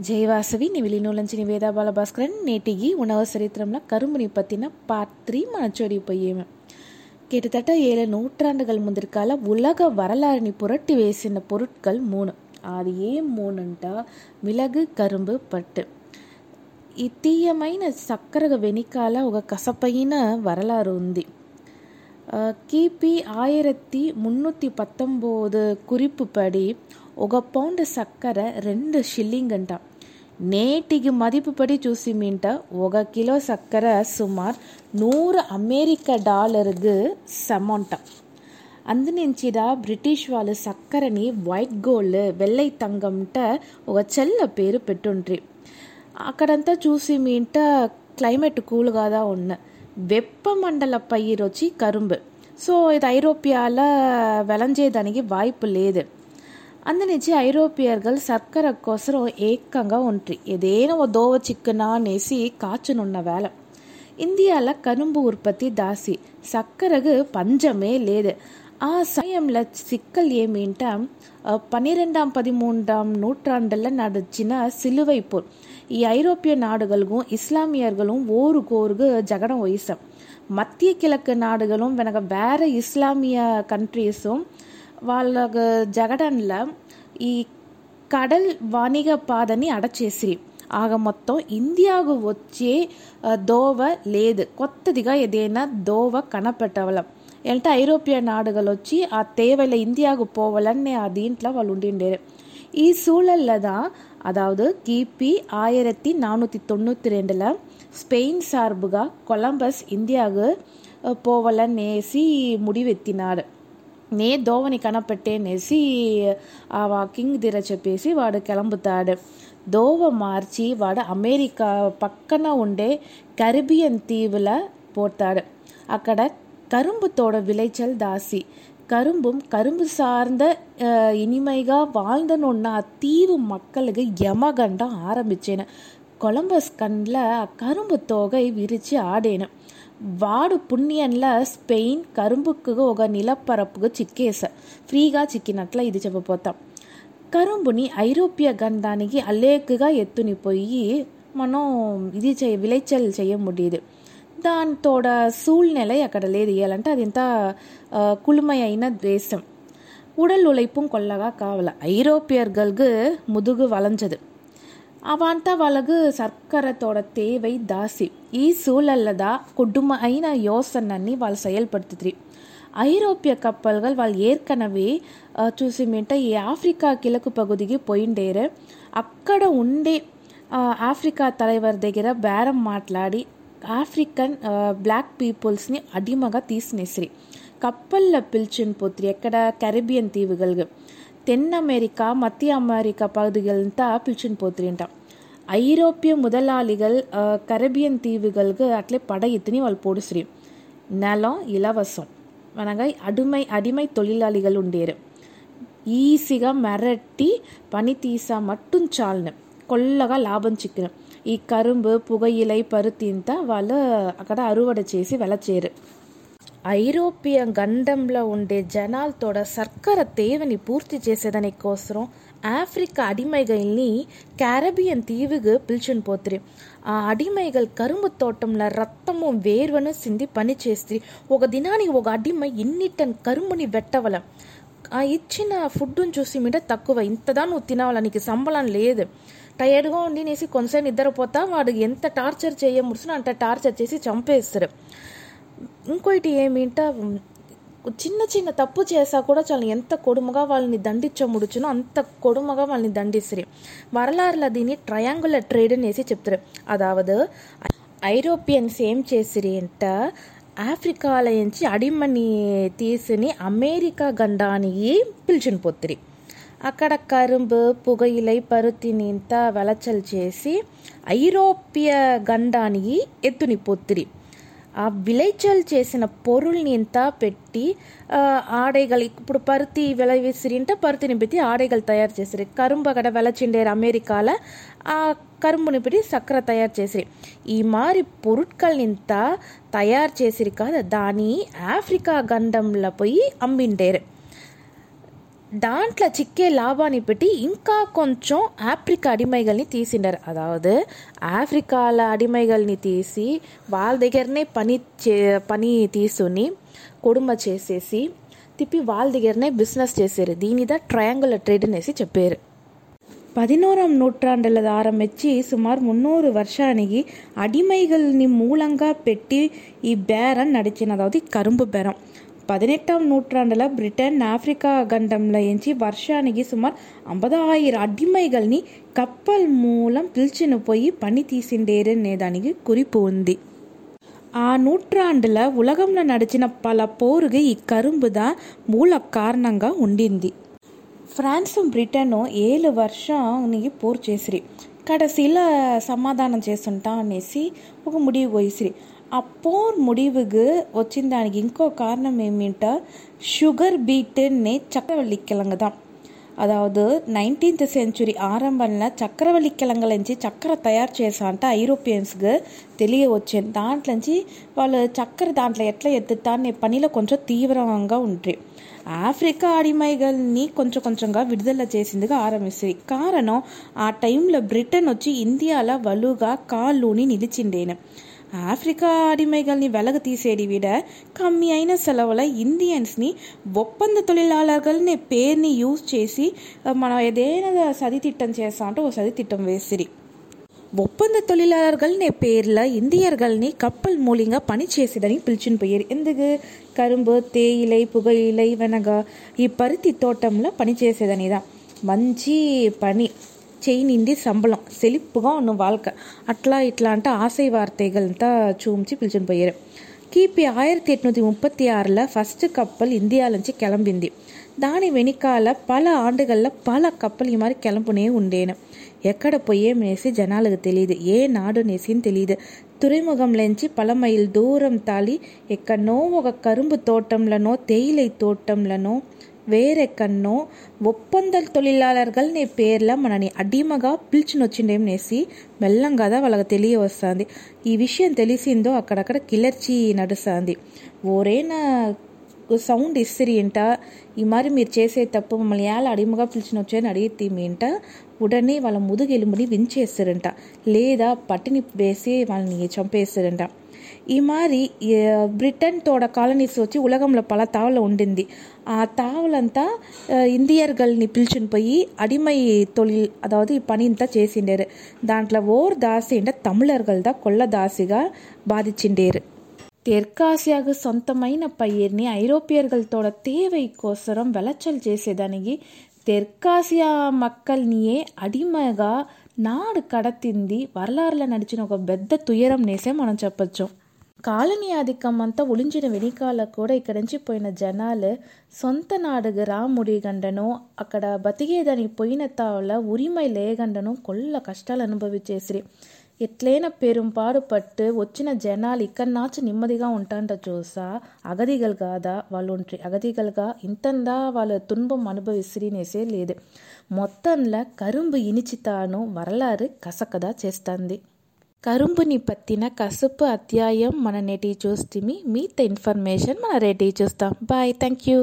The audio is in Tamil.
జయవాసవి నివిలినో நூலஞ்சினி నివేదా బాలభాస్కరన్ నేటికి ఉణవ చరిత్రంలో కరుంబుని పత్తిన పార్ట్ த்ரீ மனச்சோடிப்பையுமே கிட்டத்தட்ட ஏழு நூற்றாண்டுகள் முந்திற்கால உலக வரலாறினை புரட்டி வேசின பொருட்கள் மூணு. அது ஏன் மூணுன்ட்டா? மிளகு கரும்பு பட்டு. ఈ తీయమైన வெனிக்கால వెనికాల ఒక வரலாறு వరలారు ఉంది கிபி ஆயிரத்தி முந்நூற்றி பத்தொம்போது குறிப்பு படி ఒక பவுண்டு சக்கரை ரெண்டு షిల్లింగ్ నేటికి మదిపుపడి చూసిమింట ఒక కిలో సక్కర సుమార్ నూరు అమెరిక డాలర్కు సమంట అందినించిరా బ్రిటిష్ వాళ్ళు సక్కరని వైట్ గోల్డ్ వెల్లై తంగంట ఒక చెల్ల పేరు పెట్టుండ్రి అక్కడంతా చూసి మీంట క్లైమేట్ కూల్గాదా ఉన్న వెప్పమండల పైరు వచ్చి కరుంబు సో ఇది ఐరోపియాలో వెలంజేదానికి వాయిపు లేదు அந்த ఐరోపియర్గల్ ஐரோப்பியர்கள் కోసరం ఏకంగా ஒன்று. ఏదేనో దోవ చిక్కునా నేసి காய்ச்சணுன்ன வேலை. ఇండియాల கரும்பு உற்பத்தி தாசி. సక్కరకు பஞ்சமே லேது. ஆ சமயம்ல சிக்கல் ஏமின்ட்டா பன்னிரெண்டாம் பதிமூன்றாம் நூற்றாண்டில் நடச்சின சிலுவை போர். ஐரோப்பிய நாடுகளுக்கும் இஸ்லாமியர்களும் ஓருக்கோருக்கு ஜகடம் ஒய்சம். மத்திய கிழக்கு நாடுகளும் வெனக வேற இஸ்லாமிய கண்ட்ரீஸும் వాళ్ళ జగడంలో ఈ కడల్ వాణిగ పాదని అడచేసిరి ఆగ మొత్తం ఇండియాకు వచ్చే దోవ లేదు కొత్తదిగా ఏదైనా దోవ కనపెట్టవలం ఏంట ఐరోపియా నాడుగలు వచ్చి ఆ తేవల இந்தியாவுக்கு போவலன்னு ఆ దీంట్లో వాళ్ళు ఉండిండేరు ఈ సూழல்ல தான் அதாவது கிபி ஆயிரத்தி நானூற்றி தொண்ணூற்றி ரெண்டில் ஸ்பெயின் சார்புగా கொலம்பஸ் இந்தியாவுக்கு போவலன்னு వేసి முடிவெత్తినాడు நே ధోవని కనపెట్టేనేసి ఆ కింగ్ దిర பேசி వాడు கிளம்புத்தாடு. దోవ మార్చి వాడు அமெரிக்கா பக்கன உண்டே కరిబియన్ தீவில் போட்டாடு. అక్కడ கரும்புத்தோட விளைச்சல் தாசி. கரும்பும் கரும்பு சார்ந்த இனிமைகா வாழ்ந்தனுன்னா தீவு மக்களுக்கு யமகண்டம் ஆரம்பிச்சேன்னு கொலம்பஸ் கண்ணில் கரும்பு தொகை விரித்து ஆடேனேன் వాడు పుణ్యంలా స్పెయిన్ కరుంబుకు ఒక నిలపరపుకు చిక్కేస ఫ్రీగా చిక్కినట్ల ఇది చెప్పబోతాం కరుంబుని ఐరోప్య గంధానికి అల్లేకుగా ఎత్తునిపోయి మనం ఇది చేయ విలేచల్ చేయ ముడియదు దానితోడ సూழ்నెల అక్కడ లేదు ఇవ్వాలంటే అదింత కుళుమయైన దేశం உடல் உழைப்பும் கொள்ளகா காவல ஐரோப்பியர்களுக்கு முதுகு வளைஞ்சது అవాంతవాళ్ళకు సర్కరతోడ తేవై దాసి ఈ సూழல்லத கொடுமையான யோசனని వాళ్ళు செயல்படுத்துதிரி ஐரோப்பிய கப்பல்கள் வாழ் ஏற்கனவே చూసిమేంట ఈ ఆఫ్రికా కిలకు పగుదికి పోయిండేరు అక్కడ ఉండే ఆఫ్రికా தலைவர் దగ్గర బేరం మాట్లాడి ఆఫ్రికన్ బ్లాక్ పీపుల్స్ని అడిమగా తీసినేసిరి కప్పల్లో పిలిచిన పోతిరి ఎక్కడ కెరిబియన్ దీవుగలకు தென் அமெரிக்கா மத்திய அமெரிக்கா பகுதிகள்ன்ட்டு ಪಿಲ್ಚಿನ್ ಪೋತ್ರಿಂಟ ಐರೋಪ್ಯ முதலாளிகள் கரேபியன் தீவுகளுக்கு అట్లే పడ ఇతని వాళ్ళు పోడుశ్రీ నెలం ఇలవసం అనగా అడుమై అడిమై తొలిలాలిగలు ఉండేరు ఈజీగా మెరట్టి పని తీసా మట్టు చాలను కొల్లగా లాభం చిక్కిన ఈ కరుంబు పుగయిలై పరుతింత వాళ్ళు అక్కడ అరువడ చేసి వెల చేరు ఐరోపియ గండంలో ఉండే జనాలతోడ సర్కర తేవని పూర్తి చేసేదాని కోసరం ఆఫ్రికా అడిమైగల్ని క్యారబియన్ దీవుకు పిలిచుని పోతురి ఆ అడిమైగల్ కరుంబు తోటంలో రక్తము వేర్వను సింది పని చేస్తే ఒక దినానికి ఒక అడిమై ఇన్ని టన్ కరుంబుని వెట్టవలం ఆ ఇచ్చిన ఫుడ్ని చూసి మీద తక్కువ ఇంతదా నువ్వు తినవాల నీకు సంబలం లేదు టయర్డ్గా ఉండి నేసి కొంచెం నిద్రపోతా వాడు ఎంత టార్చర్ చేయముడుచునో అంత టార్చర్ చేసి చంపేస్తారు ఇంకోటి ఏమింట చిన్న చిన్న తప్పు చేసా కూడా చాలా ఎంత కొడుముగా వాళ్ళని దండించముడుచునో అంత కొడుముగా వాళ్ళని దండిస్తారు వరలారుల దీన్ని ట్రయాంగులర్ ట్రేడ్ అనేసి చెప్తారు అదావదు ఐరోపియన్స్ ఏం చేసిరి అంట ఆఫ్రికాల నుంచి అడిమని తీసుని అమెరికా గండానికి పిలిచిని పొత్తిరి. అక్కడ కరుంబు పుగయిలై పరుతిని ఇంత వెలచల్ చేసి ఐరోపియ గండానికి ఎత్తుని పొత్తిరి. ఆ విలేచలు చేసిన పొరుల్ని ఇంత పెట్టి ఆడైగలు ఇప్పుడు పరుతి విలవిసిరింటే పరుతిని పెట్టి ఆడైగలు తయారు చేసిరి కరుంబగడ వెలచిండేరు అమెరికాలో ఆ ಕರುಂಬುನಿ ಪಿಡಿ సక్కర తయారు చేసిరి ఈ మారి పొరుట్కల్నింత తయారు చేసిరి కాదు దాని ఆఫ్రికా గండంలో పోయి అమ్మిండేరు దాంట్లో చిక్కే లాభాన్ని పెట్టి ఇంకా కొంచెం ఆఫ్రికా అడిమైగల్ని తీసిండారు అదావదు ఆఫ్రికాల అడిమైగల్ని తీసి వాళ్ళ దగ్గరనే పని చే పని తీసుకుని కుడుమ చేసేసి తిప్పి వాళ్ళ దగ్గరనే బిజినెస్ చేశారు దీనిదా ట్రయాంగులర్ ట్రేడ్ అనేసి చెప్పారు பதினோராம் நூற்றாண்டில் ஆரம்பித்து சுமார் முந்நூறு வருஷானிக்கு அடிமைகள் மூலங்கா பெட்டி ఈ బేరం నడిచిన అదవది కరుంబు బేరం పదినెట్టాం నూట్రాండల బ్రిటన్ ఆఫ్రికా ఖండంలోంచి వర్షానికి సుమారు అంబదాయిర అడ్డిమైగల్ని కప్పల్ మూలం పిలిచిన పోయి పని తీసిండేరనే దానికి குறிப்பு ఉంది ఆ నూట్రాండుల ఉలగంలో నడిచిన పల పోరుకి ఈ కరుంబుదా మూల కారణంగా ఉండింది ఫ్రాన్సు బ్రిటను ఏళ్ళు వర్షానికి పోరు చేసిరి కడసిల సమాధానం చేస్తుంటా అనేసి ఒక ముడివి పోయిసిరి అపోర్ ముడివుగు వచ్చిందానికి ఇంకో కారణం ఏమిట షుగర్ బీట్ని చక్రవల్లి కిలంగ అదావదు నైన్టీన్త్ సెంచురీ ఆరంభంలో చక్రవల్లి కిలంగల నుంచి చక్కెర తయారు చేసా అంటే ఐరోపియన్స్కి తెలియ వచ్చింది దాంట్లోంచి వాళ్ళు చక్కెర దాంట్లో ఎట్లా ఎత్తుతా అనే పనిలో కొంచెం తీవ్రంగా ఉండ్రి ఆఫ్రికా అడిమైగల్ని కొంచెం కొంచెంగా విడుదల చేసిందిగా ఆరంభిస్తుంది కారణం ఆ టైంలో బ్రిటన్ వచ్చి ఇండియాలో వలుగా కాళ్ళుని నిలిచిండేను ఆఫ్రికా అడిమైగల్ని వెలగ తీసేది విడ కమ్మి అయిన సెలవుల ఇండియన్స్ని ఒప్పంద తొలిలాలగల్నే పేరుని యూజ్ చేసి మనం ఏదైనా సదితిట్టం చేస్తా అంటే ఓ సదితిట్టం వేసిరి ఒప్పంద తొలిలాలర్గల్నే పేర్ల ఇందియర్గల్ని కప్పల్ మూలింగా పని చేసేదని పిలిచిని పోయారు ఎందుకు కరుంబు తేయిలై పుగయిలై వెనగా ఈ పరుతి తోటంలో పని చేసేదనిదా మంచి పని చేయినింది సంబలం సెలిప్పుగా ఉన్న వాళ్ళక అట్లా ఇట్లా అంట ఆశయ వార్తెగలంతా చూంచి పిలిచుని పోయారు கிபி ஆயிரத்தி எட்நூற்றி முப்பத்தி ஆறில் ஃபஸ்ட்டு கப்பல் இந்தியாலஞ்சி கிளம்பிంది దాని వెనకాల పల ఆండుగల్ల పల కప్పలు ఈ మాదిరి కిలంపునే ఉండేను ఎక్కడ పోయేమనేసి జనాలకు తెలియదు ఏ నాడు నేసిని తెలియదు తురిముఖంలోంచి పల మైల్ దూరం తాళి ఎక్కడనో ఒక కరుంబు తోటంలోనో తేయిలై తోటంలోనో വേറെക്കണ്ണോ ഒപ്പന്തൽ తొలిలాలర్గల్ని పేర్ల మనని అడిమగా పిలిచినొచ్చిండేమనేసి మెల్లంగా వాళ్ళకి తెలియ వస్తుంది ఈ విషయం తెలిసిందో అక్కడక్కడ కిలర్చి నడుస్తుంది. ఓరేనా సౌండ్ ఇస్తిరి ఇంట. ఈ మరి మీరు చేసే తప్పు మమ్మల్ని ఏళ్ళ అడిమగా పిలిచినొచ్చి అని అడిగితే మీ ఇంట. ఉడనే వాళ్ళ ముదుగెలుముని వించేస్తారంట. లేదా పట్టిని వేసి వాళ్ళని చంపేస్తారంట. ఈ బ్రిటన్తోడ కాలనీస్ వచ్చి ఉలగంలో పల తావల ఉండింది ఆ తావలంతా ఇందియర్గల్ని పిలిచిని పోయి అడిమై తొలి అదావది పని ఇంత చేసిండేరు దాంట్లో ఓర్ దాసిండ తమిళర్గల్ దా కొల్ల దాసిగా బాధించిండేరు తెర్కాసియాకు సొంతమైన పైర్ని ఐరోపియర్గలతోడ తేవై కోసరం వెలచలు చేసేదానికి తెర్కాసియా మక్కల్నియే అడిమగా నాడు కడతింది వరలారుల నడిచిన ఒక పెద్ద తుయరం నేసే మనం చెప్పచ్చు కాలనీ ఆధిక్యం అంతా ఒలించిన వెనకాల కూడా ఇక్కడి నుంచి పోయిన జనాలు సొంత నాడుగు రాముడిగండను అక్కడ బతికేదానికి పోయిన తావల ఉరిమై లేగండను కొల్ల కష్టాలు అనుభవించేసిరి. ఎట్లైనా పెరుంపాడుపట్టు వచ్చిన జనాలు ఇక్కడనాచు నెమ్మదిగా ఉంటాంట చూసా. అగదిగలు కాదా వాళ్ళు ఉంట్రి అగదిగలుగా ఇంతందా వాళ్ళ తుன்பం అనుభవిసిరినేసే లేదు. మొత్తంలో కరుంబు ఇనిచితాను వరలారు కసకదా చేస్తుంది. కరుంబుని పత్తిన కసుపు అధ్యాయం మన నేటి చూస్తిమి మిగతా ఇన్ఫర్మేషన్ మన రెడీ చూస్తాం బాయ్ థ్యాంక్ యూ